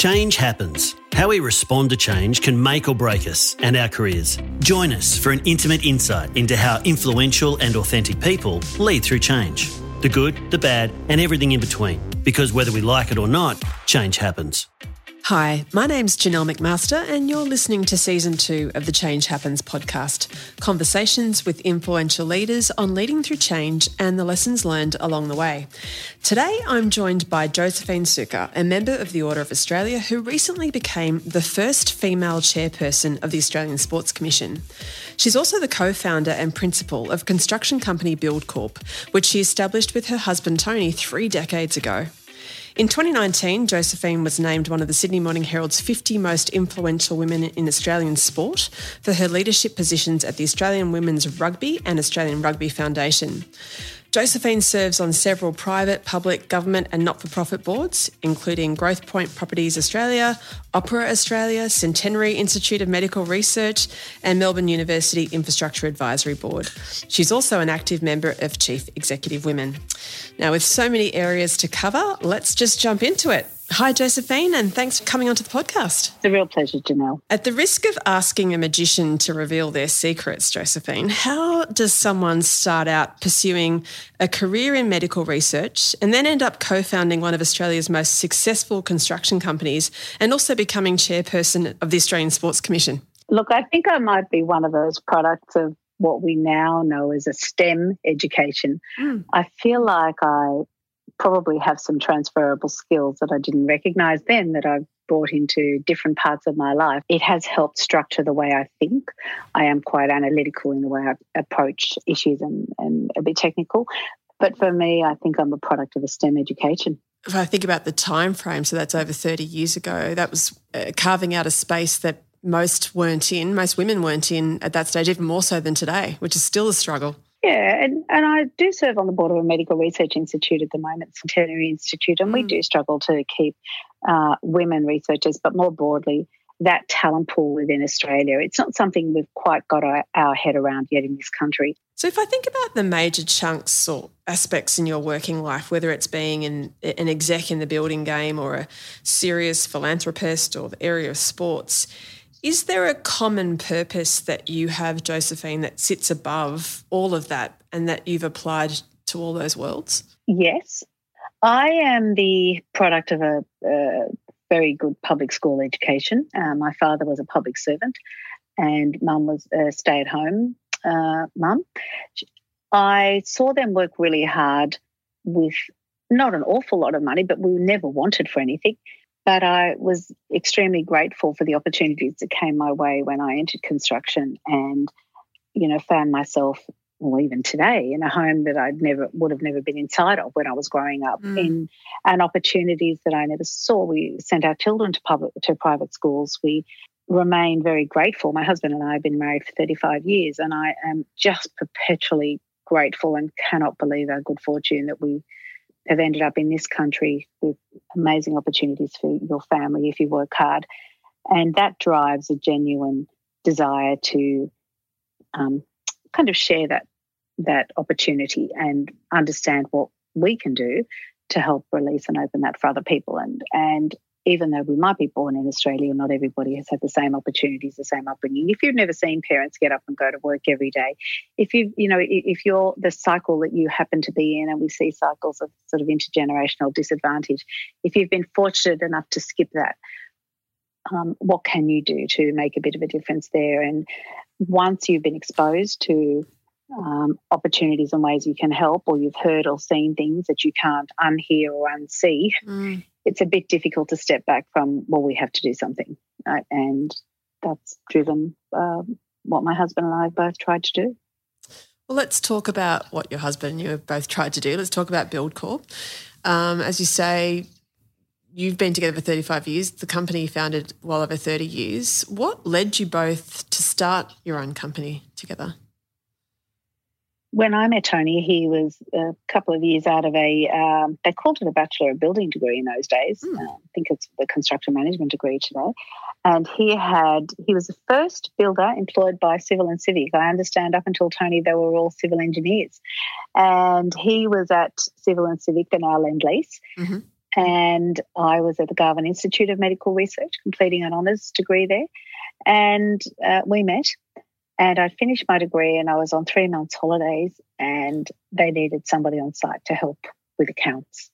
Change happens. How we respond to change can make or break us and our careers. Join us for an intimate insight into how influential and authentic people lead through change the good, the bad, and everything in between. Because whether we like it or not, change happens. Hi, my name's Janelle McMaster, and you're listening to season two of the Change Happens podcast conversations with influential leaders on leading through change and the lessons learned along the way. Today, I'm joined by Josephine Sukkar, a member of the Order of Australia who recently became the first female chairperson of the Australian Sports Commission. She's also the co founder and principal of construction company Buildcorp, which she established with her husband Tony three decades ago. In 2019, Josephine was named one of the Sydney Morning Herald's 50 most influential women in Australian sport for her leadership positions at the Australian Women's Rugby and Australian Rugby Foundation. Josephine serves on several private, public, government, and not for profit boards, including Growthpoint Properties Australia, Opera Australia, Centenary Institute of Medical Research, and Melbourne University Infrastructure Advisory Board. She's also an active member of Chief Executive Women. Now, with so many areas to cover, let's just jump into it. Hi, Josephine, and thanks for coming onto the podcast. It's a real pleasure, Janelle. At the risk of asking a magician to reveal their secrets, Josephine, how does someone start out pursuing a career in medical research and then end up co founding one of Australia's most successful construction companies and also becoming chairperson of the Australian Sports Commission? Look, I think I might be one of those products of what we now know as a STEM education. Mm. I feel like I probably have some transferable skills that I didn't recognize then that I've brought into different parts of my life. It has helped structure the way I think. I am quite analytical in the way I approach issues and, and a bit technical. But for me, I think I'm a product of a STEM education. If I think about the time frame, so that's over 30 years ago, that was uh, carving out a space that most weren't in, most women weren't in at that stage, even more so than today, which is still a struggle. Yeah, and, and I do serve on the board of a medical research institute at the moment, Centenary Institute, and mm. we do struggle to keep uh, women researchers, but more broadly, that talent pool within Australia. It's not something we've quite got our, our, head around yet in this country. So, if I think about the major chunks or aspects in your working life, whether it's being an, an exec in the building game or a serious philanthropist or the area of sports, is there a common purpose that you have, Josephine, that sits above all of that and that you've applied to all those worlds? Yes. I am the product of a, very good public school education. Uh, my father was a public servant, and mum was a stay at home uh, mum. I saw them work really hard with not an awful lot of money, but we never wanted for anything. But I was extremely grateful for the opportunities that came my way when I entered construction and, you know, found myself, well, even today, in a home that I'd never would have never been inside of when I was growing up, mm. in and opportunities that I never saw. We sent our children to public to private schools. We remain very grateful. My husband and I have been married for 35 years, and I am just perpetually grateful and cannot believe our good fortune that we have ended up in this country with amazing opportunities for your family if you work hard. And that drives a genuine desire to um, kind of share that that opportunity and understand what we can do to help release and open that for other people. And and even though we might be born in Australia, not everybody has had the same opportunities, the same upbringing. If you've never seen parents get up and go to work every day, if you, you know, if you're the cycle that you happen to be in, and we see cycles of sort of intergenerational disadvantage, if you've been fortunate enough to skip that, um, what can you do to make a bit of a difference there? And once you've been exposed to um, opportunities and ways you can help, or you've heard or seen things that you can't unhear or unsee, mm it's a bit difficult to step back from, well, we have to do something. Right? And that's driven um, what my husband and I both tried to do. Well, let's talk about what your husband and you have both tried to do. Let's talk about Buildcorp. Um, as you say, you've been together for 35 years. The company you founded well over 30 years. What led you both to start your own company together? When I met Tony, he was a couple of years out of a, um, they called it a Bachelor of Building degree in those days. Mm. I think it's the construction management degree today. And he had, he was the first builder employed by Civil and Civic. I understand up until Tony, they were all civil engineers. And he was at Civil and Civic, the now Lend Lease. Mm-hmm. and I was at the Garvan Institute of Medical Research, completing an honours degree there. And uh, we met, and I finished my degree, and I was on three months' holidays, and they needed somebody on site to help with accounts.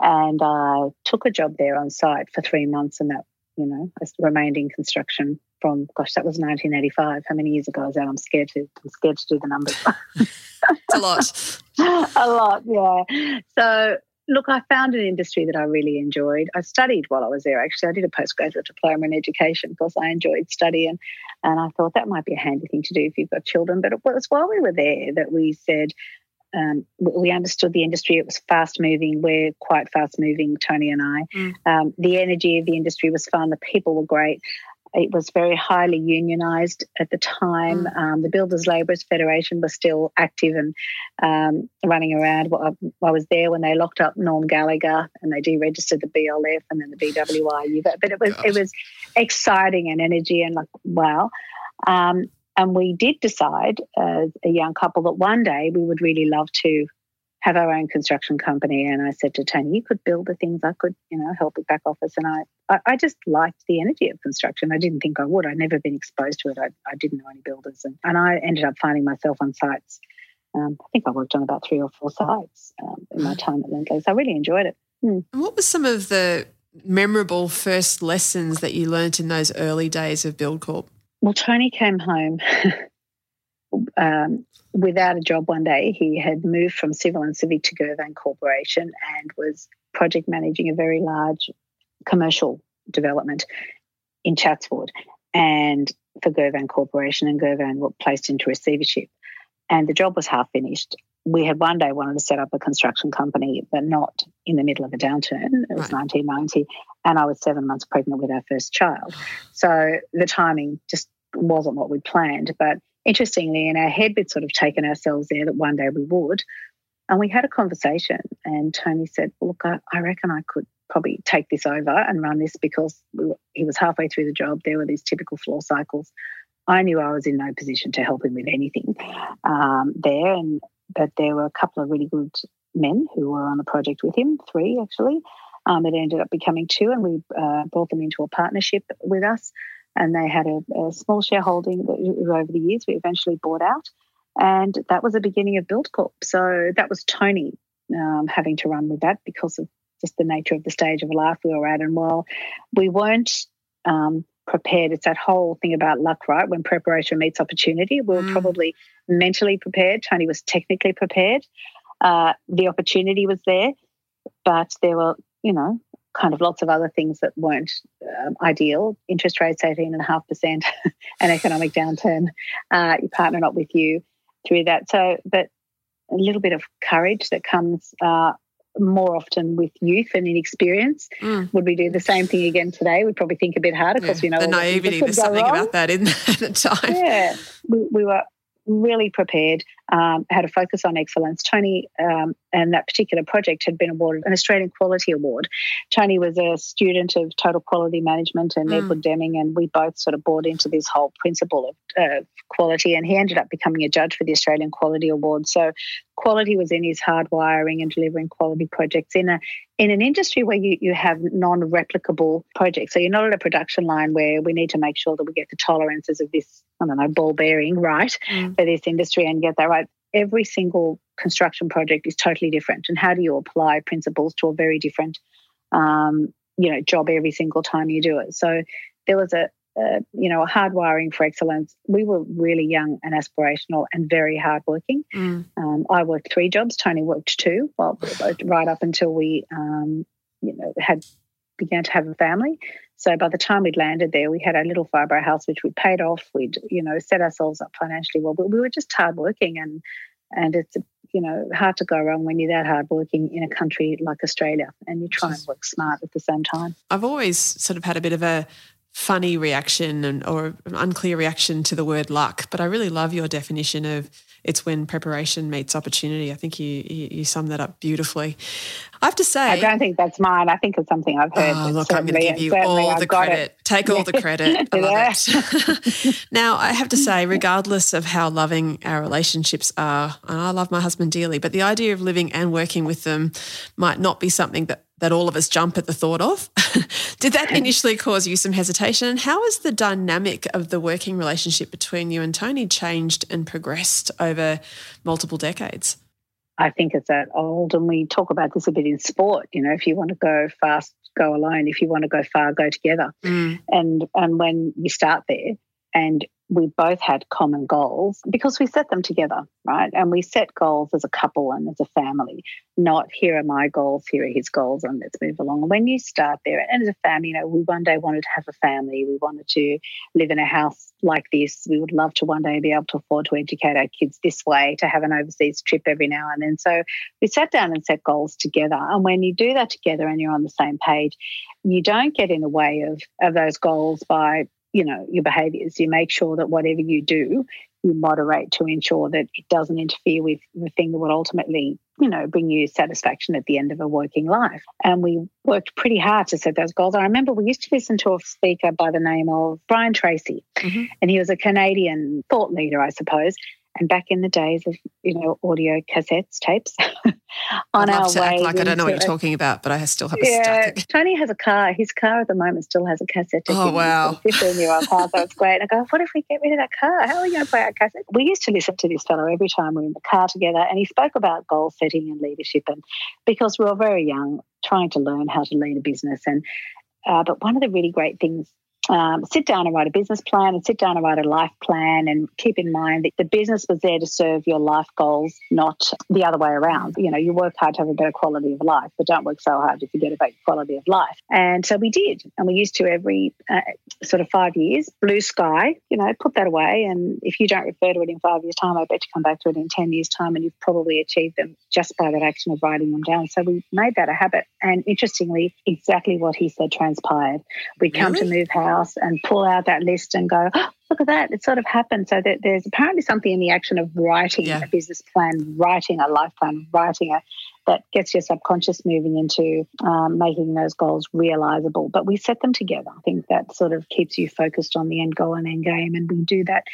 And I took a job there on site for three months, and that, you know, I remained in construction from, gosh, that was 1985. How many years ago is that? I'm scared to, I'm scared to do the numbers. it's a lot. a lot, yeah. So look, I found an industry that I really enjoyed. I studied while I was there, actually. I did a postgraduate diploma in education because I enjoyed studying. And I thought that might be a handy thing to do if you've got children. But it was while we were there that we said, um, we understood the industry. It was fast moving. We're quite fast moving, Tony and I. Mm. Um, the energy of the industry was fun. The people were great. It was very highly unionised at the time. Mm. Um, the Builders Labourers Federation was still active and um, running around. I was there when they locked up Norm Gallagher and they deregistered the BLF and then the BWI. But it was it was exciting and energy and like wow. Um, and we did decide as a young couple that one day we would really love to have our own construction company. And I said to Tony, you could build the things I could, you know, help with back office. And I, I, I, just liked the energy of construction. I didn't think I would. I'd never been exposed to it. I, I didn't know any builders. And, and I ended up finding myself on sites. Um, I think I worked on about three or four sites um, in my time at Lindley. I really enjoyed it. Hmm. What were some of the memorable first lessons that you learnt in those early days of BuildCorp? Well, Tony came home um, without a job one day. He had moved from Civil and Civic to Girvan Corporation and was project managing a very large commercial development in Chatswood and for Girvan Corporation, and Girvan were placed into receivership. And the job was half finished. We had one day wanted to set up a construction company, but not in the middle of a downturn. It was right. 1990, and I was seven months pregnant with our first child. So the timing just wasn't what we planned. But interestingly, in our head, we'd sort of taken ourselves there that one day we would. And we had a conversation, and Tony said, Look, I, I reckon I could probably take this over and run this because we were, he was halfway through the job. There were these typical floor cycles. I knew I was in no position to help him with anything um, there, and but there were a couple of really good men who were on the project with him, three actually. Um, it ended up becoming two, and we uh, brought them into a partnership with us and they had a, a small shareholding that over the years we eventually bought out. And that was the beginning of BuildCorp. So that was Tony um, having to run with that because of just the nature of the stage of life we were at. And while we weren't um, prepared, it's that whole thing about luck, right? When preparation meets opportunity, we were mm. probably mentally prepared. Tony was technically prepared. Uh, the opportunity was there, but there were, you know, kind of lots of other things that weren't um, ideal. Interest rates 18.5%, an economic downturn, uh, your partner not with you through that. So, but a little bit of courage that comes uh, more often with youth and inexperience. Mm. Would we do the same thing again today? We'd probably think a bit harder because yeah, we know the naivety. There's something wrong. about that in the time. Yeah, we, we were really prepared, um, had a focus on excellence. Tony um, and that particular project had been awarded an Australian Quality Award. Tony was a student of total quality management and mm. Edward Deming, and we both sort of bought into this whole principle of uh, quality. And he ended up becoming a judge for the Australian Quality Award. So quality was in his hardwiring and delivering quality projects in a in an industry where you, you have non-replicable projects. So you're not at a production line where we need to make sure that we get the tolerances of this, I don't know, ball bearing right mm. for this industry and get that right every single construction project is totally different. And how do you apply principles to a very different, um, you know, job every single time you do it? So there was a, a, you know, a hardwiring for excellence. We were really young and aspirational and very hardworking. Mm. Um, I worked three jobs. Tony worked two. Well, right up until we, um, you know, had began to have a family. So by the time we'd landed there, we had a little fibro house which we paid off. We'd you know set ourselves up financially well, but we were just hardworking and and it's you know hard to go wrong when you're that hardworking in a country like Australia and you try and work smart at the same time. I've always sort of had a bit of a funny reaction and or an unclear reaction to the word luck, but I really love your definition of it's when preparation meets opportunity. I think you, you, you sum that up beautifully. I have to say, I don't think that's mine. I think it's something I've heard. Oh, look, I'm going to give you all I've the credit. It. Take all the credit. I love it. now, I have to say, regardless of how loving our relationships are, and I love my husband dearly, but the idea of living and working with them might not be something that that all of us jump at the thought of. Did that initially cause you some hesitation? And how has the dynamic of the working relationship between you and Tony changed and progressed over multiple decades? I think it's that old, and we talk about this a bit in sport. You know, if you want to go fast, go alone. If you want to go far, go together. Mm. And and when you start there, and we both had common goals because we set them together, right? And we set goals as a couple and as a family, not here are my goals, here are his goals, and let's move along. When you start there, and as a family, you know, we one day wanted to have a family, we wanted to live in a house like this. We would love to one day be able to afford to educate our kids this way, to have an overseas trip every now and then. So we sat down and set goals together. And when you do that together and you're on the same page, you don't get in the way of, of those goals by you know your behaviors you make sure that whatever you do you moderate to ensure that it doesn't interfere with the thing that would ultimately you know bring you satisfaction at the end of a working life. And we worked pretty hard to set those goals. I remember we used to listen to a speaker by the name of brian tracy. Mm-hmm. and he was a canadian thought leader i suppose and back in the days of you know audio cassettes tapes on our way like i don't know what you're talking about but i still have a yeah stack. tony has a car. His car at the moment still has a cassette oh wow. 15 year old car so it's great. And i go what if we get rid of that car? How are we going to play our cassette? We used to listen to this fellow every time we are in the car together and he spoke about goal setting and leadership and because we were very young trying to learn how to lead a business and uh, but one of the really great things um, sit down and write a business plan and sit down and write a life plan and keep in mind that the business was there to serve your life goals, not the other way around. You know, you work hard to have a better quality of life, but don't work so hard to forget about your quality of life. And so we did. And we used to every uh, sort of five years, blue sky, you know, put that away. And if you don't refer to it in five years' time, I bet you come back to it in 10 years' time and you've probably achieved them just by that action of writing them down. So we made that a habit. And interestingly, exactly what he said transpired. We come really? to move house house and pull out that list and go, oh, look at that, it sort of happened. So that there's apparently something in the action of writing yeah. a business plan, writing a life plan, writing a that gets your subconscious moving into um, making those goals realizable. But we set them together. I think that sort of keeps you focused on the end goal and end game. And we do that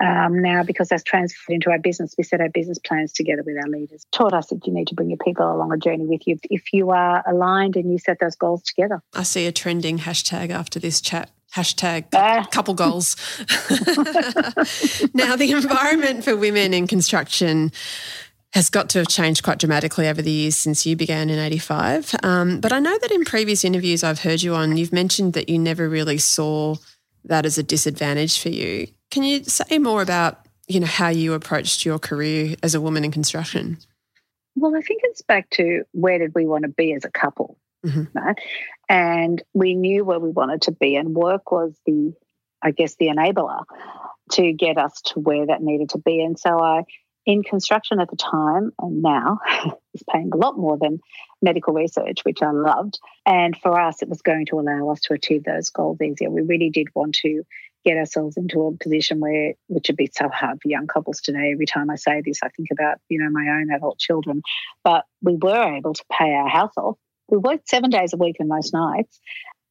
um, now because that's transferred into our business. We set our business plans together with our leaders. Taught us that you need to bring your people along a journey with you if you are aligned and you set those goals together. I see a trending hashtag after this chat Hashtag ah. couple goals. now, the environment for women in construction has got to have changed quite dramatically over the years since you began in 85. Um, but I know that in previous interviews I've heard you on, you've mentioned that you never really saw that as a disadvantage for you. Can you say more about, you know, how you approached your career as a woman in construction? Well, I think it's back to where did we want to be as a couple? Mm-hmm. Right? And we knew where we wanted to be, and work was the, I guess, the enabler to get us to where that needed to be. And so I, in construction at the time and now, is paying a lot more than medical research, which I loved. And for us, it was going to allow us to achieve those goals easier. We really did want to get ourselves into a position where which would be so hard for young couples today every time i say this i think about you know my own adult children but we were able to pay our house off we worked seven days a week and most nights.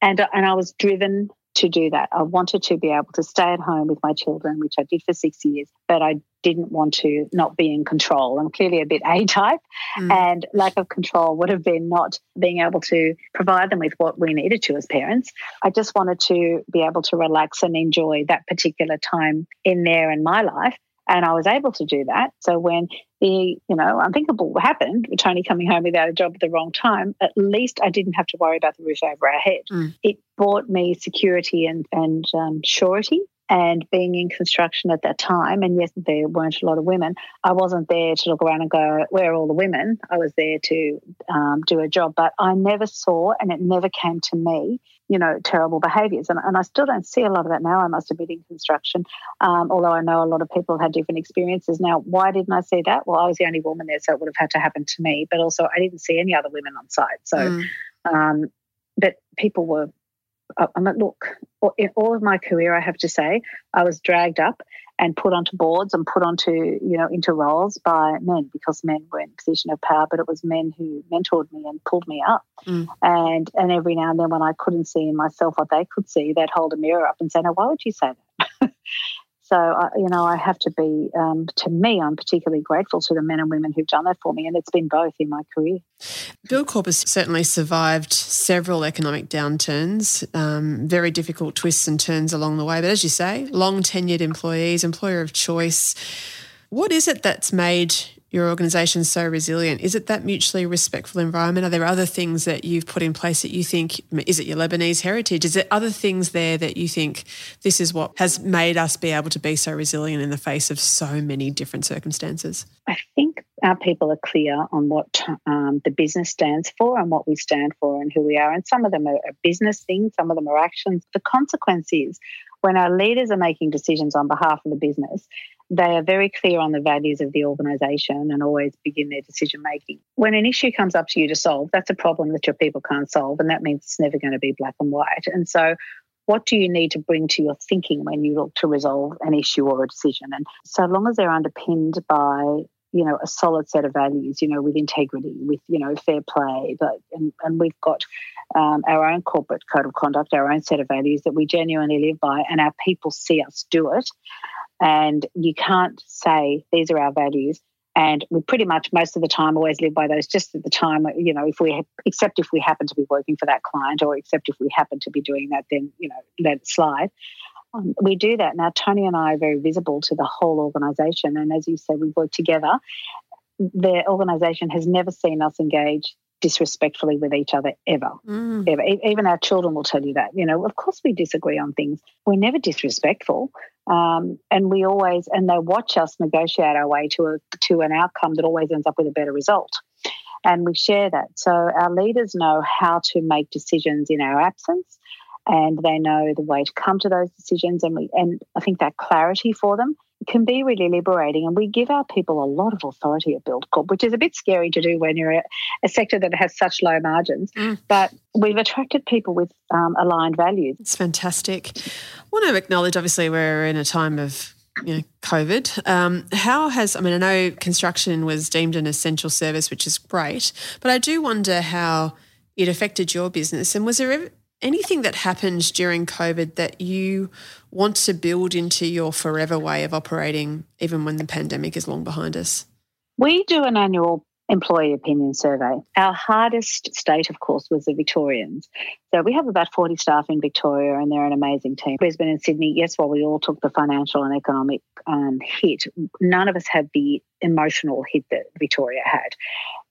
And, and I was driven to do that. I wanted to be able to stay at home with my children, which I did for six years, but I didn't want to not be in control. I'm clearly a bit A type, mm. and lack of control would have been not being able to provide them with what we needed to as parents. I just wanted to be able to relax and enjoy that particular time in there in my life. And I was able to do that. So when the, you know, unthinkable happened, Tony coming home without a job at the wrong time, at least I didn't have to worry about the roof over our head. Mm. It brought me security and, and um, surety and being in construction at that time, and yes, there weren't a lot of women, I wasn't there to look around and go, Where are all the women? I was there to um, do a job. But I never saw, and it never came to me, you know, terrible behaviours. And, and I still don't see a lot of that now, I must admit, in construction, um, although I know a lot of people have had different experiences. Now, why didn't I see that? Well, I was the only woman there, so it would have had to happen to me. But also, I didn't see any other women on site. So, mm. um, but people were I mean, look, in all of my career, I have to say, I was dragged up and put onto boards and put onto, you know, into roles by men because men were in position of power, but it was men who mentored me and pulled me up. Mm. And and every now and then when I couldn't see in myself what they could see, they'd hold a mirror up and say, "Now, why would you say that?" So, uh, you know, I have to be, um, to me, I'm particularly grateful to the men and women who've done that for me. And it's been both in my career. Buildcorp has certainly survived several economic downturns, um, very difficult twists and turns along the way. But as you say, long tenured employees, employer of choice. What is it that's made your organisation so resilient? Is it that mutually respectful environment? Are there other things that you've put in place that you think, is it your Lebanese heritage? Is it other things there that you think this is what has made us be able to be so resilient in the face of so many different circumstances? I think our people are clear on what um, the business stands for and what we stand for and who we are. And some of them are business things, some of them are actions. The consequence is when our leaders are making decisions on behalf of the business, they are very clear on the values of the organisation and always begin their decision making. When an issue comes up to you to solve, that's a problem that your people can't solve, and that means it's never going to be black and white. And so, what do you need to bring to your thinking when you look to resolve an issue or a decision? And so long as they're underpinned by you know a solid set of values you know with integrity with you know fair play but and, and we've got um, our own corporate code of conduct our own set of values that we genuinely live by and our people see us do it and you can't say these are our values. And we pretty much most of the time always live by those just at the time, you know, if we, except if we happen to be working for that client or except if we happen to be doing that, then, you know, let it slide. Um, we do that. Now, Tony and I are very visible to the whole organisation. And as you said, we work together. The organisation has never seen us engage disrespectfully with each other ever. Mm. Ever. Even our children will tell you that. You know, of course we disagree on things. We're never disrespectful. Um, and we always, and they watch us negotiate our way to a, to an outcome that always ends up with a better result. And we share that. So our leaders know how to make decisions in our absence and they know the way to come to those decisions. And we, and I think that clarity for them can be really liberating. And we give our people a lot of authority at BuildCorp, which is a bit scary to do when you're a, a sector that has such low margins. Mm. But we've attracted people with um, aligned values. It's fantastic. I want to acknowledge, obviously, we're in a time of you know, COVID. Um, how has, I mean, I know construction was deemed an essential service, which is great, but I do wonder how it affected your business. And was there anything that happens during COVID that you want to build into your forever way of operating, even when the pandemic is long behind us? We do an annual employee opinion survey. Our hardest state, of course, was the Victorians. So we have about 40 staff in Victoria and they're an amazing team. Brisbane and Sydney, yes, while we all took the financial and economic um, hit, none of us had the emotional hit that Victoria had.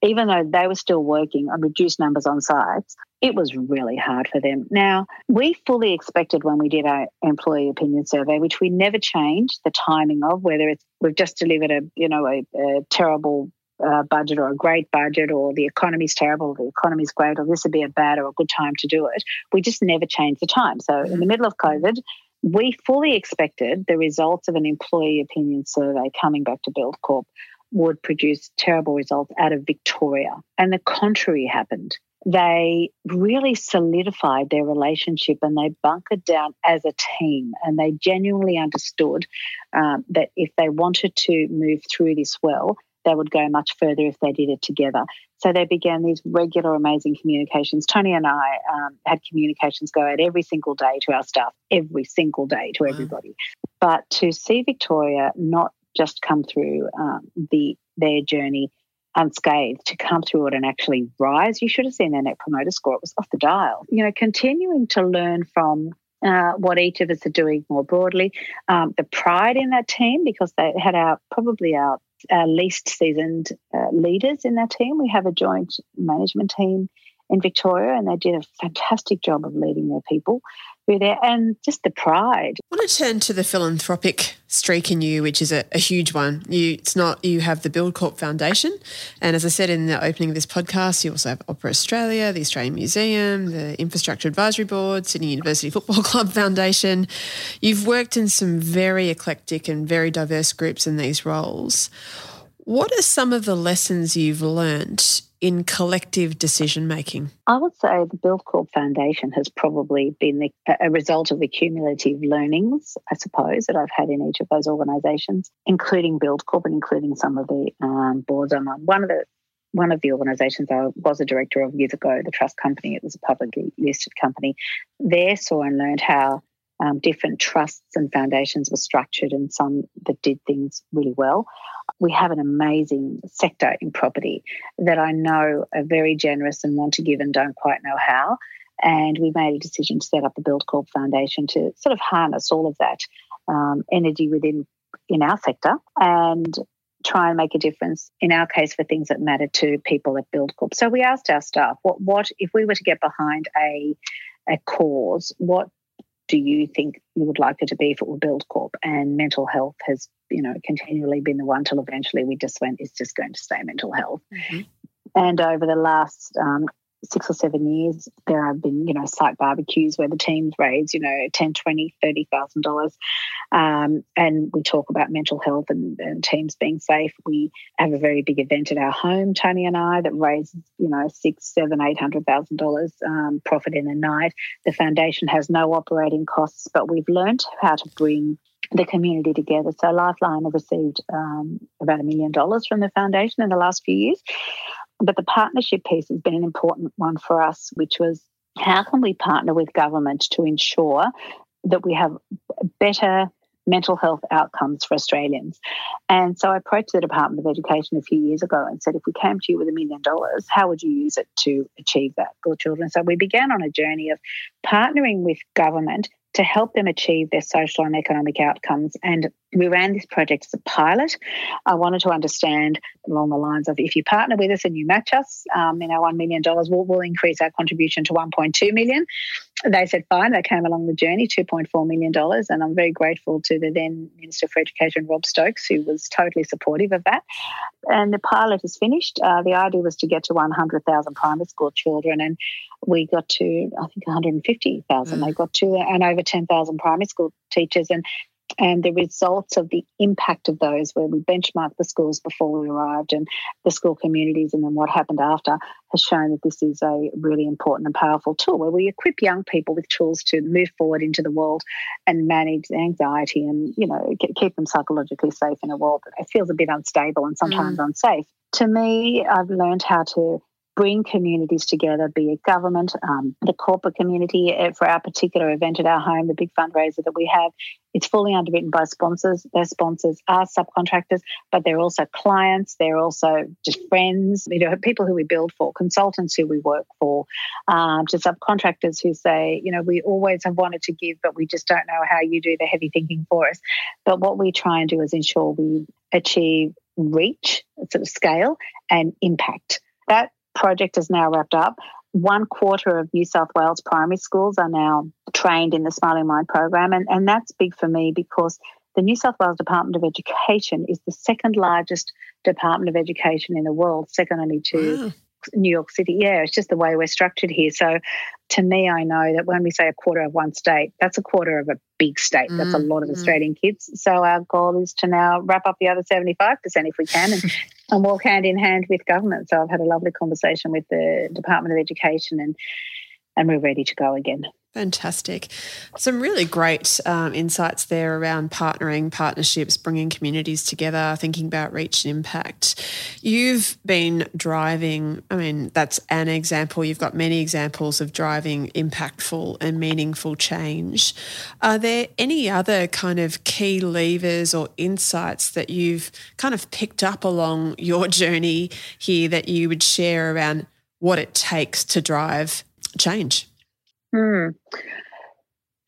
Even though they were still working on reduced numbers on sites, it was really hard for them. Now, we fully expected when we did our employee opinion survey, which we never changed the timing of, whether it's we've just delivered a you know a, a terrible uh, budget or a great budget or the economy's terrible, or the economy's great, or this would be a bad or a good time to do it. We just never change the time. So in the middle of COVID, we fully expected the results of an employee opinion survey coming back to BuildCorp would produce terrible results out of Victoria. And the contrary happened. They really solidified their relationship and they bunkered down as a team. And they genuinely understood um, that if they wanted to move through this well, they would go much further if they did it together. So they began these regular, amazing communications. Tony and I um, had communications go out every single day to our staff, every single day to everybody. But to see Victoria not just come through um, the their journey unscathed, to come through it and actually rise, you should have seen their net promoter score. It was off the dial. You know, continuing to learn from uh, what each of us are doing more broadly. Um, the pride in that team because they had our probably our our least seasoned uh, leaders in that team. We have a joint management team in Victoria, and they did a fantastic job of leading their people through there, and just the pride. I want to turn to the philanthropic streak in you, which is a, a huge one. You, it's not you have the BuildCorp Foundation, and as I said in the opening of this podcast, you also have Opera Australia, the Australian Museum, the Infrastructure Advisory Board, Sydney University Football Club Foundation. You've worked in some very eclectic and very diverse groups in these roles. What are some of the lessons you've learned in collective decision making? I would say the BuildCorp Foundation has probably been the, a result of the cumulative learnings, I suppose, that I've had in each of those organisations, including BuildCorp and including some of the um, boards I'm on. One of the one of the organisations I was a director of years ago, the Trust Company, it was a publicly listed company, there saw and learned how Um, different trusts and foundations were structured, and some that did things really well. We have an amazing sector in property that I know are very generous and want to give and don't quite know how. And we made a decision to set up the Buildcorp Foundation to sort of harness all of that um, energy within in our sector and try and make a difference in our case for things that matter to people at Buildcorp. So we asked our staff, what what if we were to get behind a a cause, what do you think you would like it to be if it were Buildcorp? And mental health has, you know, continually been the one till eventually we just went, it's just going to stay mental health. Mm-hmm. And over the last um, six or seven years, there have been, you know, site barbecues where the teams raise, you know, ten, twenty, thirty thousand dollars, um, and we talk about mental health and, and, teams being safe. We have a very big event at our home, Tony and I, that raises, you know, six, seven, eight hundred thousand dollars um, profit in a night. The foundation has no operating costs, but we've learned how to bring the community together. So Lifeline have received um, about a million dollars from the foundation in the last few years. But the partnership piece has been an important one for us, which was how can we partner with government to ensure that we have better mental health outcomes for Australians. And so I approached the Department of Education a few years ago and said, if we came to you with a million dollars, how would you use it to achieve that for children? So we began on a journey of partnering with government to help them achieve their social and economic outcomes. And we ran this project as a pilot. I wanted to understand along the lines of if you partner with us and you match us um, in our $1 million, we'll, we'll increase our contribution to $1.2 million. They said fine. They came along the journey, $2.4 million. And I'm very grateful to the then Minister for Education, Rob Stokes, who was totally supportive of that. And the pilot is finished. Uh, the idea was to get to 100,000 primary school children. And we got to, I think, 150,000. Mm. They got to, and over 10,000 primary school teachers. And and the results of the impact of those, where we benchmarked the schools before we arrived and the school communities, and then what happened after, has shown that this is a really important and powerful tool where we equip young people with tools to move forward into the world and manage anxiety and you know keep them psychologically safe in a world that feels a bit unstable and sometimes mm. unsafe. To me, I've learned how to bring communities together, be it government, um, the corporate community. Uh, for our particular event at our home, the big fundraiser that we have, it's fully underwritten by sponsors. Their sponsors are subcontractors, but they're also clients. They're also just friends, you know, people who we build for, consultants who we work for, um, to subcontractors who say, you know, we always have wanted to give, but we just don't know how you do the heavy thinking for us. But what we try and do is ensure we achieve reach, sort of scale, and impact. That project is now wrapped up. One quarter of New South Wales primary schools are now trained in the Smiling Mind program, and, and that's big for me because the New South Wales Department of Education is the second largest department of education in the world, second only to. New York City. Yeah, it's just the way we're structured here. So to me, I know that when we say a quarter of one state, that's a quarter of a big state. That's a mm, lot of mm. Australian kids. So our goal is to now wrap up the other 75% if we can and, and walk hand in hand with government. So I've had a lovely conversation with the Department of Education and and we're ready to go again. Fantastic. Some really great um, insights there around partnering, partnerships, bringing communities together, thinking about reach and impact. You've been driving, I mean, that's an example. You've got many examples of driving impactful and meaningful change. Are there any other kind of key levers or insights that you've kind of picked up along your journey here that you would share around what it takes to drive change? Hmm.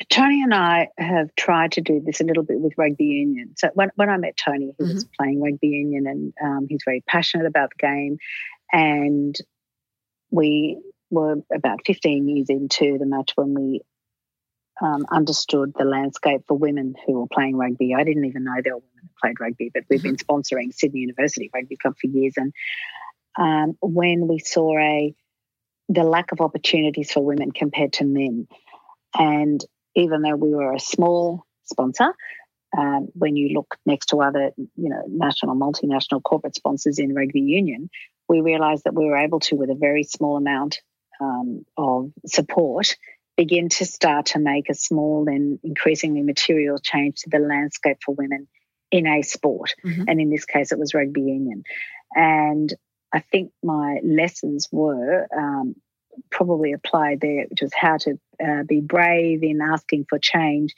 Tony and I have tried to do this a little bit with rugby union. So when, when I met Tony, he mm-hmm. was playing rugby union and um, he's very passionate about the game. And we were about 15 years into the match when we um, understood the landscape for women who were playing rugby. I didn't even know there were women who played rugby, but we've mm-hmm. been sponsoring Sydney University Rugby Club for years. And um, when we saw a the lack of opportunities for women compared to men. And even though we were a small sponsor, um, when you look next to other, you know, national, multinational corporate sponsors in rugby union, we realised that we were able to, with a very small amount um, of support, begin to start to make a small and increasingly material change to the landscape for women in a sport. Mm-hmm. And in this case, it was rugby union. And I think my lessons were um, probably applied there, which was how to uh, be brave in asking for change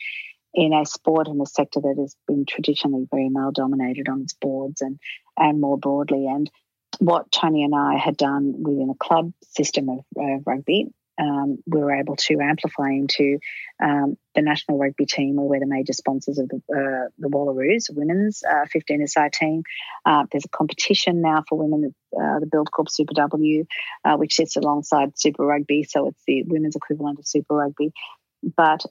in a sport and a sector that has been traditionally very male dominated on its boards and and more broadly. And what Tony and I had done within a club system of, of rugby um, we were able to amplify into um, the national rugby team, or we're the major sponsors of the, uh, the Wallaroos women's uh, 15 side team. Uh, there's a competition now for women, uh, the Buildcorp Super W, uh, which sits alongside Super Rugby, so it's the women's equivalent of Super Rugby. But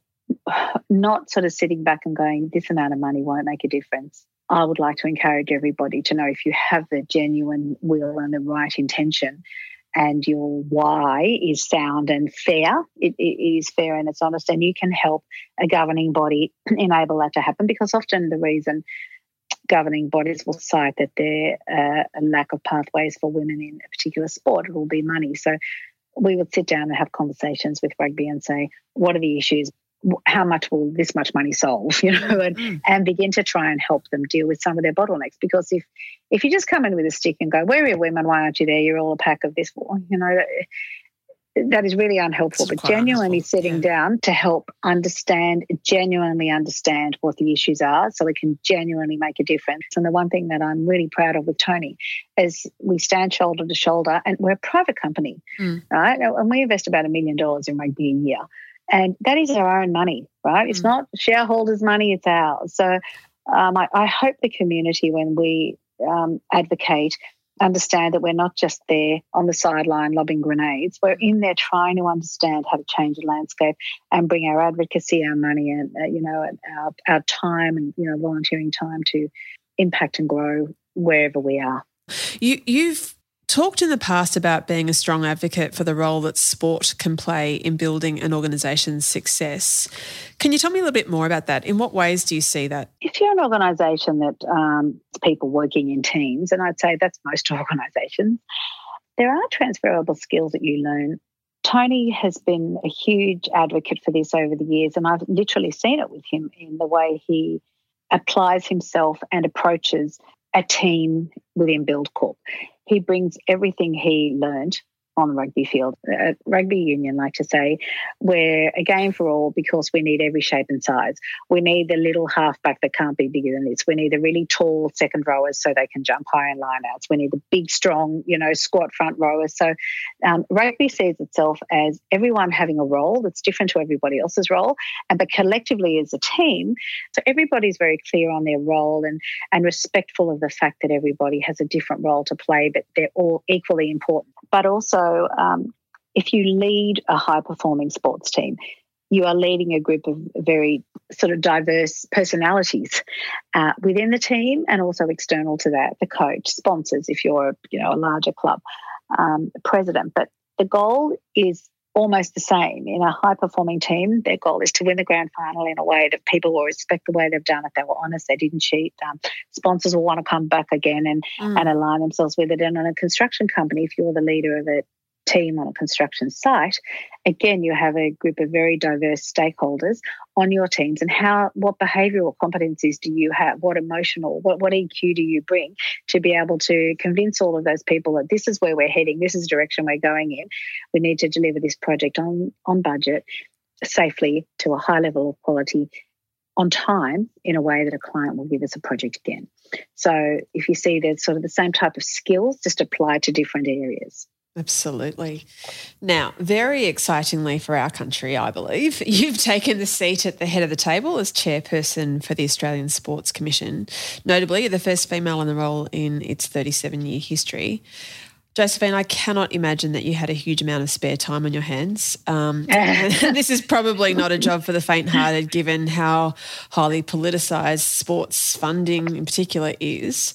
not sort of sitting back and going, this amount of money won't make a difference. I would like to encourage everybody to know if you have the genuine will and the right intention and your why is sound and fair. It, it is fair and it's honest, and you can help a governing body enable that to happen because often the reason governing bodies will cite that there uh, a lack of pathways for women in a particular sport, it will be money. So we would sit down and have conversations with rugby and say, what are the issues? How much will this much money solve you know and, mm. and begin to try and help them deal with some of their bottlenecks because if if you just come in with a stick and go where are your women why aren't you there you're all a pack of this you know that, that is really unhelpful but genuinely sitting yeah. down to help understand genuinely understand what the issues are so we can genuinely make a difference and the one thing that i'm really proud of with tony is we stand shoulder to shoulder and we're a private company mm. right and we invest about a million dollars in rugby a year and that is our own money, right? It's mm. not shareholders' money, it's ours. So um, I, I, hope the community, when we um, advocate, understand that we're not just there on the sideline lobbing grenades. We're in there trying to understand how to change the landscape and bring our advocacy, our money, and uh, you know, our, our time and you know, volunteering time to impact and grow wherever we are. You, you've talked in the past about being a strong advocate for the role that sport can play in building an organisation's success. Can you tell me a little bit more about that? In what ways do you see that? If you're an organisation that um, people working in teams, and I'd say that's most organisations, there are transferable skills that you learn. Tony has been a huge advocate for this over the years, and I've literally seen it with him in the way he applies himself and approaches a team within Buildcorp he brings everything he learned on the rugby field. Uh, rugby union like to say we're a game for all because we need every shape and size. We need the little halfback that can't be bigger than this. We need the really tall second rowers so they can jump high in lineouts. We need the big, strong, you know, squat front rowers. So um, rugby sees itself as everyone having a role that's different to everybody else's role, and but collectively as a team. So everybody's very clear on their role and and respectful of the fact that everybody has a different role to play, but they're all equally important. But also so, um, if you lead a high performing sports team, you are leading a group of very sort of diverse personalities uh, within the team and also external to that the coach sponsors if you're you know a larger club um, president. But the goal is almost the same in a high performing team their goal is to win the grand final in a way that people will respect the way they've done it they were honest they didn't cheat um, sponsors will want to come back again and mm. and align themselves with it and on a construction company if you're the leader of a team on a construction site, again, you have a group of very diverse stakeholders on your teams and how what behavioral competencies do you have? What emotional, what, what EQ do you bring to be able to convince all of those people that this is where we're heading, this is the direction we're going in. We need to deliver this project on, on budget safely to a high level of quality on time in a way that a client will give us a project again. So if you see there's sort of the same type of skills just applied to different areas. Absolutely. Now, very excitingly for our country, I believe, you've taken the seat at the head of the table as chairperson for the Australian Sports Commission, notably the first female in the role in its 37 year history. Josephine, I cannot imagine that you had a huge amount of spare time on your hands. Um, this is probably not a job for the faint hearted, given how highly politicised sports funding in particular is.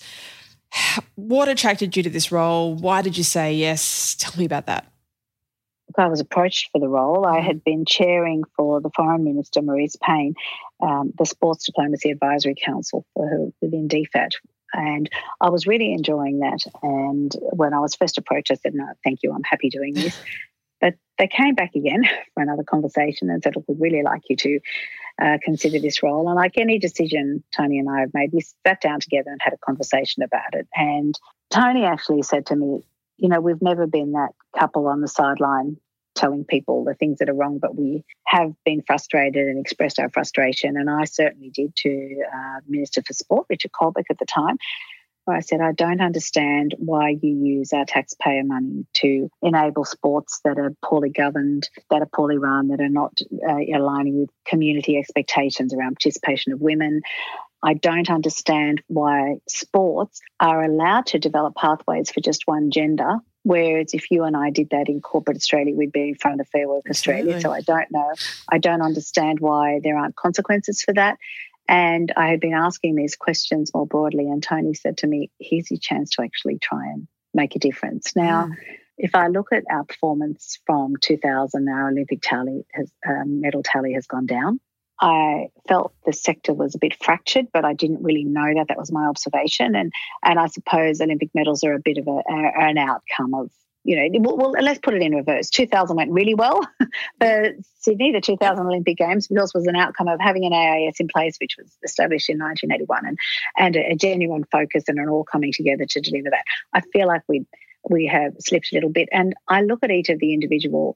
What attracted you to this role? Why did you say yes? Tell me about that. I was approached for the role. I had been chairing for the Foreign Minister, Marise Payne, um, the Sports Diplomacy Advisory Council for her within DFAT. And I was really enjoying that. And when I was first approached, I said, No, thank you, I'm happy doing this. But they came back again for another conversation and said, Look, we'd really like you to uh, consider this role. And like any decision Tony and I have made, we sat down together and had a conversation about it. And Tony actually said to me, You know, we've never been that couple on the sideline telling people the things that are wrong, but we have been frustrated and expressed our frustration. And I certainly did to uh, Minister for Sport, Richard Colbeck, at the time. I said, I don't understand why you use our taxpayer money to enable sports that are poorly governed, that are poorly run, that are not uh, aligning with community expectations around participation of women, I don't understand why sports are allowed to develop pathways for just one gender. Whereas if you and I did that in corporate Australia, we'd be in front of Fair Work Australia. Absolutely. So I don't know. I don't understand why there aren't consequences for that. And I had been asking these questions more broadly, and Tony said to me, here's your chance to actually try and make a difference. Now, mm. if I look at our performance from 2000, our Olympic tally has, um, medal tally has gone down. I felt the sector was a bit fractured, but I didn't really know that. That was my observation, and and I suppose Olympic medals are a bit of a, a an outcome of you know. Well, well, let's put it in reverse. 2000 went really well for Sydney. The 2000 Olympic Games because was an outcome of having an AIS in place, which was established in 1981, and and a, a genuine focus and an all coming together to deliver that. I feel like we we have slipped a little bit, and I look at each of the individual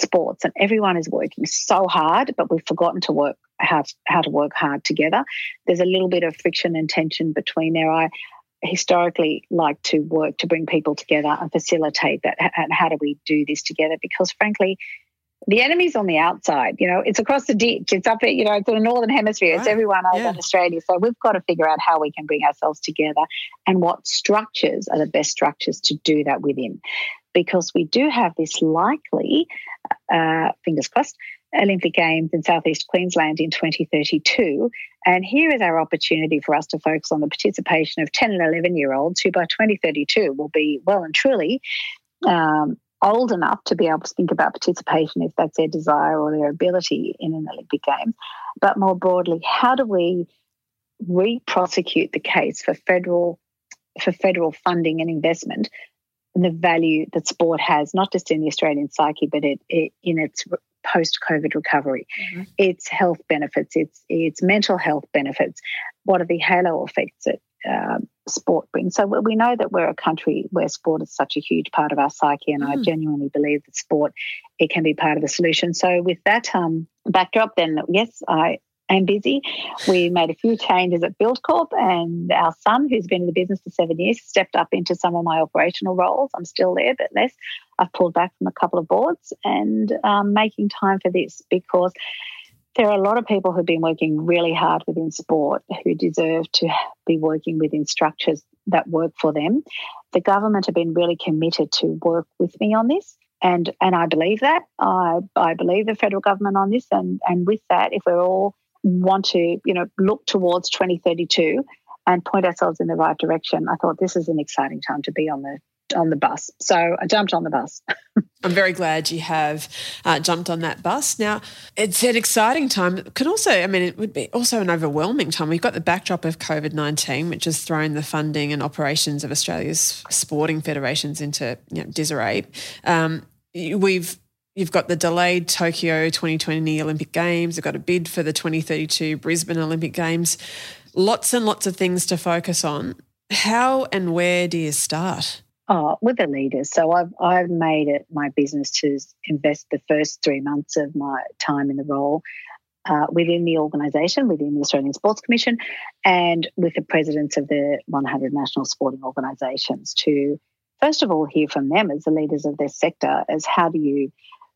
sports and everyone is working so hard but we've forgotten to work how to, how to work hard together there's a little bit of friction and tension between there i historically like to work to bring people together and facilitate that and how do we do this together? Because frankly the enemy's on the outside you know it's across the ditch it's up at you know it's in the northern hemisphere it's everyone over yeah. in australia. So we've got to figure out how we can bring ourselves together and what structures are the best structures to do that within. Because we do have this likely, uh, fingers crossed, Olympic Games in Southeast Queensland in 2032. And here is our opportunity for us to focus on the participation of 10 and 11 year olds who by 2032 will be well and truly um, old enough to be able to think about participation if that's their desire or their ability in an Olympic Games. But more broadly, how do we re-prosecute the case for federal for federal funding and investment and the value that sport has, not just in the Australian psyche, but it, it in its post COVID recovery, mm-hmm. its health benefits, its its mental health benefits. What are the halo effects that um, sport brings? So we know that we're a country where sport is such a huge part of our psyche, and mm. I genuinely believe that sport it can be part of the solution. So with that um, backdrop, then yes, I and busy. We made a few changes at Buildcorp, and our son, who's been in the business for seven years, stepped up into some of my operational roles. I'm still there, but less. I've pulled back from a couple of boards and um, making time for this because there are a lot of people who've been working really hard within sport who deserve to be working within structures that work for them. The government have been really committed to work with me on this. And, and I believe that. I, I believe the federal government on this. And, and with that, if we're all want to, you know, look towards 2032 and point ourselves in the right direction, I thought this is an exciting time to be on the on the bus. So I jumped on the bus. I'm very glad you have uh, jumped on that bus. Now, it's an exciting time. It could also, I mean, it would be also an overwhelming time. We've got the backdrop of COVID 19, which has thrown the funding and operations of Australia's sporting federations into you know, disarray. Um, we've You've got the delayed Tokyo 2020 Olympic Games. You've got a bid for the 2032 Brisbane Olympic Games. Lots and lots of things to focus on. How and where do you start? Oh, with the leaders. So I've I've made it my business to invest the first three months of my time in the role uh, within the organisation, within the Australian Sports Commission, and with the presidents of the 100 national sporting organisations to first of all hear from them as the leaders of their sector as how do you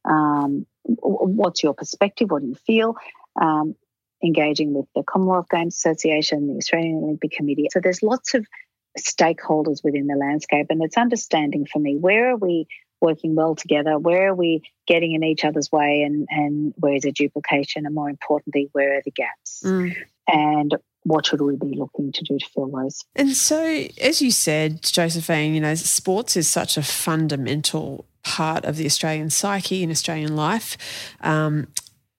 um, what's your perspective? What do you feel? Um, engaging with the Commonwealth Games Association, the Australian Olympic Committee. So there's lots of stakeholders within the landscape, and it's understanding for me where are we working well together, where are we getting in each other's way, and and where is the duplication, and more importantly, where are the gaps, mm. and what should we be looking to do to fill those? And so, as you said, Josephine, you know, sports is such a fundamental part of the Australian psyche and Australian life. Um,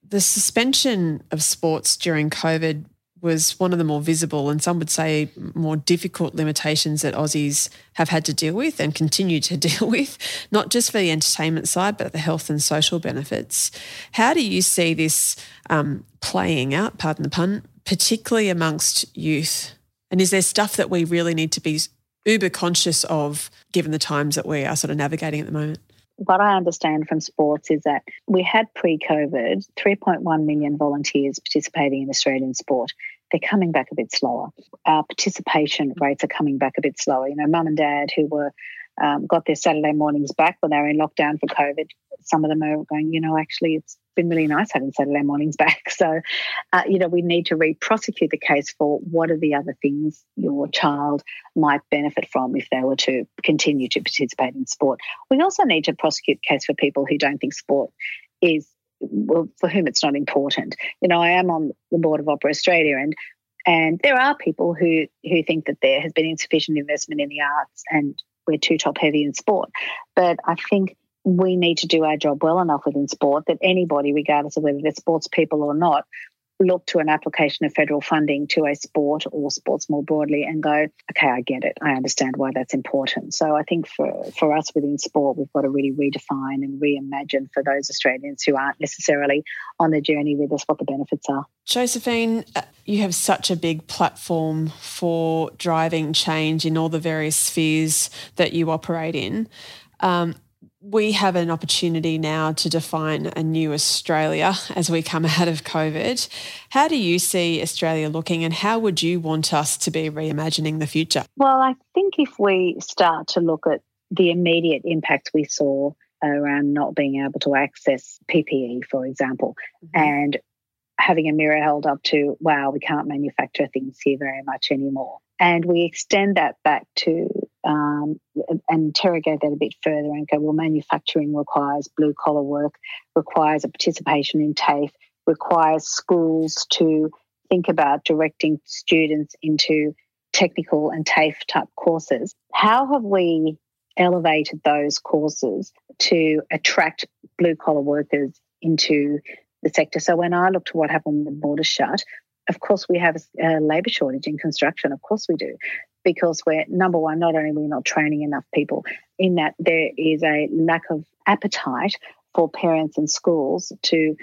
the suspension of sports during COVID was one of the more visible and some would say more difficult limitations that Aussies have had to deal with and continue to deal with, not just for the entertainment side, but the health and social benefits. How do you see this um, playing out, pardon the pun, particularly amongst youth? And is there stuff that we really need to be uber conscious of given the times that we are sort of navigating at the moment? what I understand from sports is that we had pre COVID 3.1 million volunteers participating in Australian sport. They're coming back a bit slower. Our participation rates are coming back a bit slower. You know, mum and dad who were um, got their Saturday mornings back when they were in lockdown for COVID. Some of them are going, you know, actually, it's been really nice having Saturday mornings back. So, uh, you know, we need to re-prosecute the case for what are the other things your child might benefit from if they were to continue to participate in sport. We also need to prosecute the case for people who don't think sport is well, for whom it's not important. You know, I am on the board of Opera Australia, and and there are people who who think that there has been insufficient investment in the arts and we're too top heavy in sport. But I think we need to do our job well enough within sport that anybody, regardless of whether they're sports people or not, look to an application of federal funding to a sport or sports more broadly and go, okay, I get it. I understand why that's important. So I think for, for us within sport, we've got to really redefine and reimagine for those Australians who aren't necessarily on the journey with us what the benefits are. Josephine, uh, you have such a big platform for driving change in all the various spheres that you operate in. Um, we have an opportunity now to define a new Australia as we come out of COVID. How do you see Australia looking and how would you want us to be reimagining the future? Well, I think if we start to look at the immediate impacts we saw around not being able to access PPE, for example, mm-hmm. and having a mirror held up to, wow, we can't manufacture things here very much anymore. And we extend that back to um, and interrogate that a bit further and go, well, manufacturing requires blue collar work, requires a participation in TAFE, requires schools to think about directing students into technical and TAFE type courses. How have we elevated those courses to attract blue collar workers into the sector? So when I look to what happened when the borders shut, of course, we have a, labour shortage in construction. Of course, we do because we're number one, not only we're not training enough people, in that there is a lack of appetite for parents and schools to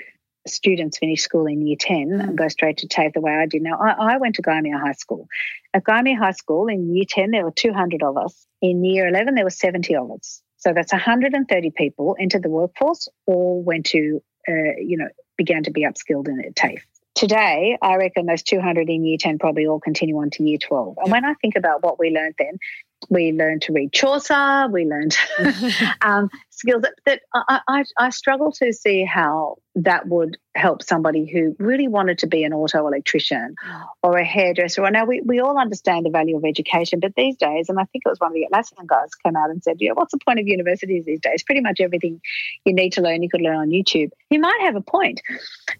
students finish school in year 10 and mm. go straight to TAFE the way I did. Now, I, I went to Gymea High School. At Gymea High School in year 10, there were 200 of us. In year 11, there were 70 of us. So that's 130 people entered the workforce, all went to, uh, you know, began to be upskilled in TAFE. Today, I reckon those 200 in year 10 probably all continue on to year 12. And when I think about what we learned then, we learned to read Chaucer, we learned um, skills that, that I, I, I, struggle to see how that would help somebody who really wanted to be an auto electrician or a hairdresser. Now, we, we all understand the value of education, but these days, and I think it was one of the Atlassian guys came out and said, yeah, what's the point of universities these days? Pretty much everything you need to learn, you could learn on YouTube. He might have a point.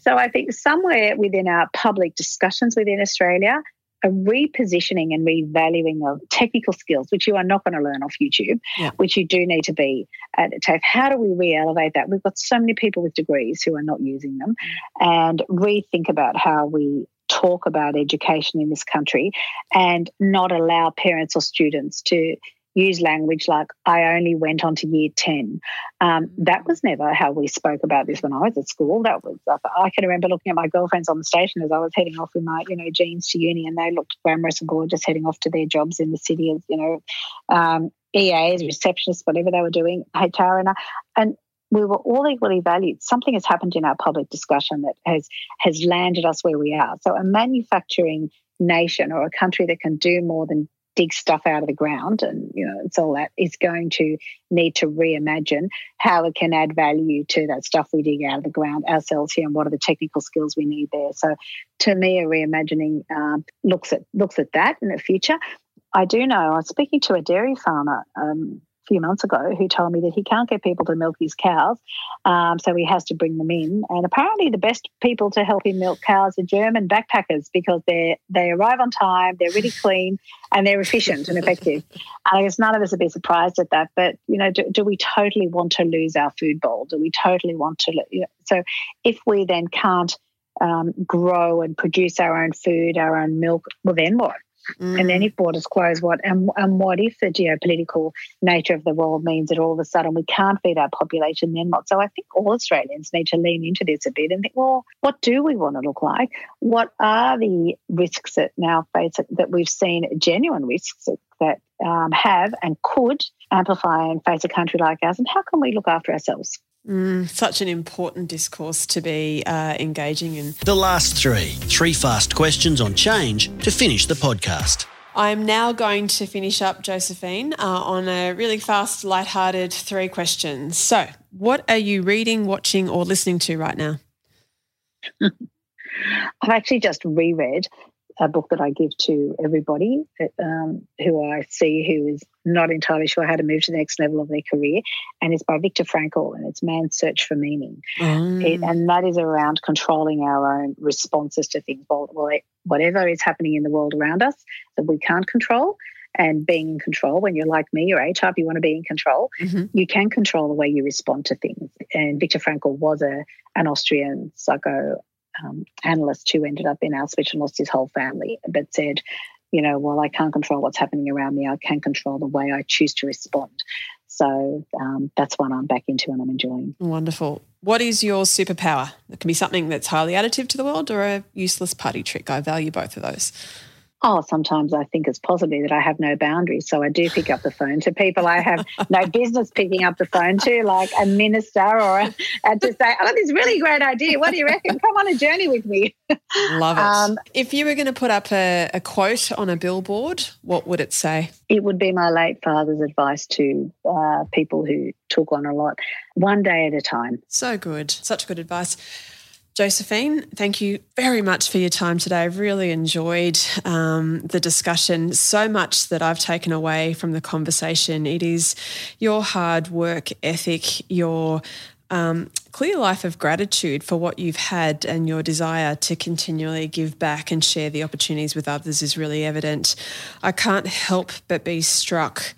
So I think somewhere within our public discussions within Australia, a repositioning and revaluing of technical skills, which you are not going to learn off YouTube, yeah. which you do need to be at TAFE. How do we re elevate that? We've got so many people with degrees who are not using them, mm. and rethink about how we talk about education in this country and not allow parents or students to use language like I only went on to year 10. Um, that was never how we spoke about this when I was at school. That was, I can remember looking at my girlfriends on the station as I was heading off in my, you know, jeans to uni and they looked glamorous and gorgeous heading off to their jobs in the city as, you know, um, EAs, receptionists, whatever they were doing, HR. And, and we were all equally valued. Something has happened in our public discussion that has has landed us where we are. So a manufacturing nation or a country that can do more than dig stuff out of the ground and you know it's all that is going to need to reimagine how it can add value to that stuff we dig out of the ground ourselves here and what are the technical skills we need there. So to me a reimagining um, looks at looks at that in the future. I do know I was speaking to a dairy farmer um, few months ago who told me that he can't get people to milk his cows, um, so he has to bring them in. And apparently, the best people to help him milk cows are German backpackers because they they arrive on time, they're really clean, and they're efficient and effective. And I guess none of us would be surprised at that. But you know, do, do we totally want to lose our food bowl? Do we totally want to? You know, so if we then can't um, grow and produce our own food, our own milk, well, then what? Mm. And then if borders close, what and, and what if the geopolitical nature of the world means that all of a sudden we can't feed our population then what? So I think all Australians need to lean into this a bit and think, well, what do we want to look like? What are the risks that now face that we've seen genuine risks that that um, have and could amplify and face a country like ours, and how can we look after ourselves? Mm, such an important discourse to be uh, engaging in. The last three, three fast questions on change to finish the podcast. I'm now going to finish up, Josephine, uh, on a really fast, light-hearted three questions. So, what are you reading, watching, or listening to right now? I've actually just reread a book that I give to everybody um, who I see who is not entirely sure how to move to the next level of their career. And it's by Viktor Frankl and it's Man's Search for Meaning. Mm. It, and that is around controlling our own responses to things. Well, whatever is happening in the world around us that we can't control, and being in control. When you're like me, you're A type, you want to be in control. Mm-hmm. You can control the way you respond to things. And Viktor Frankl was a an Austrian psycho um, analyst who ended up in Auschwitz and lost his whole family, but said, you know, well, I can't control what's happening around me. I can control the way I choose to respond. So um, that's one I'm back into and I'm enjoying. Wonderful. What is your superpower? It can be something that's highly additive to the world or a useless party trick. I value both of those oh, sometimes I think it's possibly that I have no boundaries. So I do pick up the phone to people I have no business picking up the phone to, like a minister or a, to say, oh, this really great idea. What do you reckon? Come on a journey with me. Love it. Um, if you were going to put up a, a quote on a billboard, what would it say? It would be my late father's advice to uh, people who took on a lot, one day at a time. So good. Such good advice. Josephine, thank you very much for your time today. I've really enjoyed um, the discussion. So much that I've taken away from the conversation. It is your hard work ethic, your um, clear life of gratitude for what you've had, and your desire to continually give back and share the opportunities with others is really evident. I can't help but be struck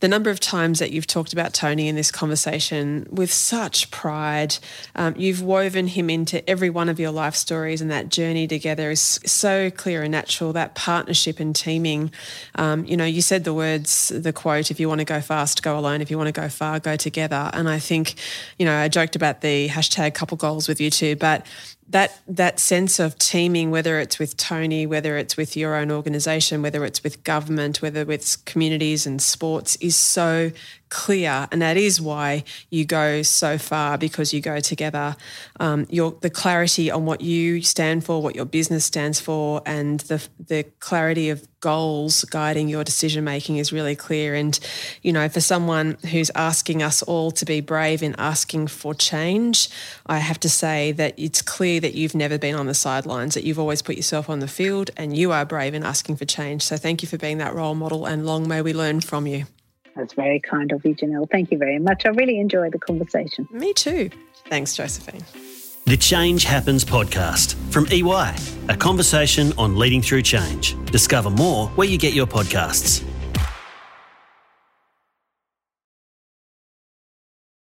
the number of times that you've talked about Tony in this conversation with such pride. Um, you've woven him into every one of your life stories, and that journey together is so clear and natural. That partnership and teaming. Um, you know, you said the words, the quote, if you want to go fast, go alone. If you want to go far, go together. And I think, you know, I joked about the hashtag couple goals with you too, but that that sense of teaming, whether it's with Tony, whether it's with your own organisation, whether it's with government, whether it's communities and sports, is so clear, and that is why you go so far because you go together. Um, your the clarity on what you stand for, what your business stands for, and the the clarity of goals guiding your decision making is really clear. And you know, for someone who's asking us all to be brave in asking for change, I have to say that it's clear that you've never been on the sidelines, that you've always put yourself on the field, and you are brave in asking for change. So thank you for being that role model, and long may we learn from you. That's very kind of you, Janelle. Thank you very much. I really enjoyed the conversation. Me too. Thanks, Josephine. The Change Happens podcast from EY, a conversation on leading through change. Discover more where you get your podcasts.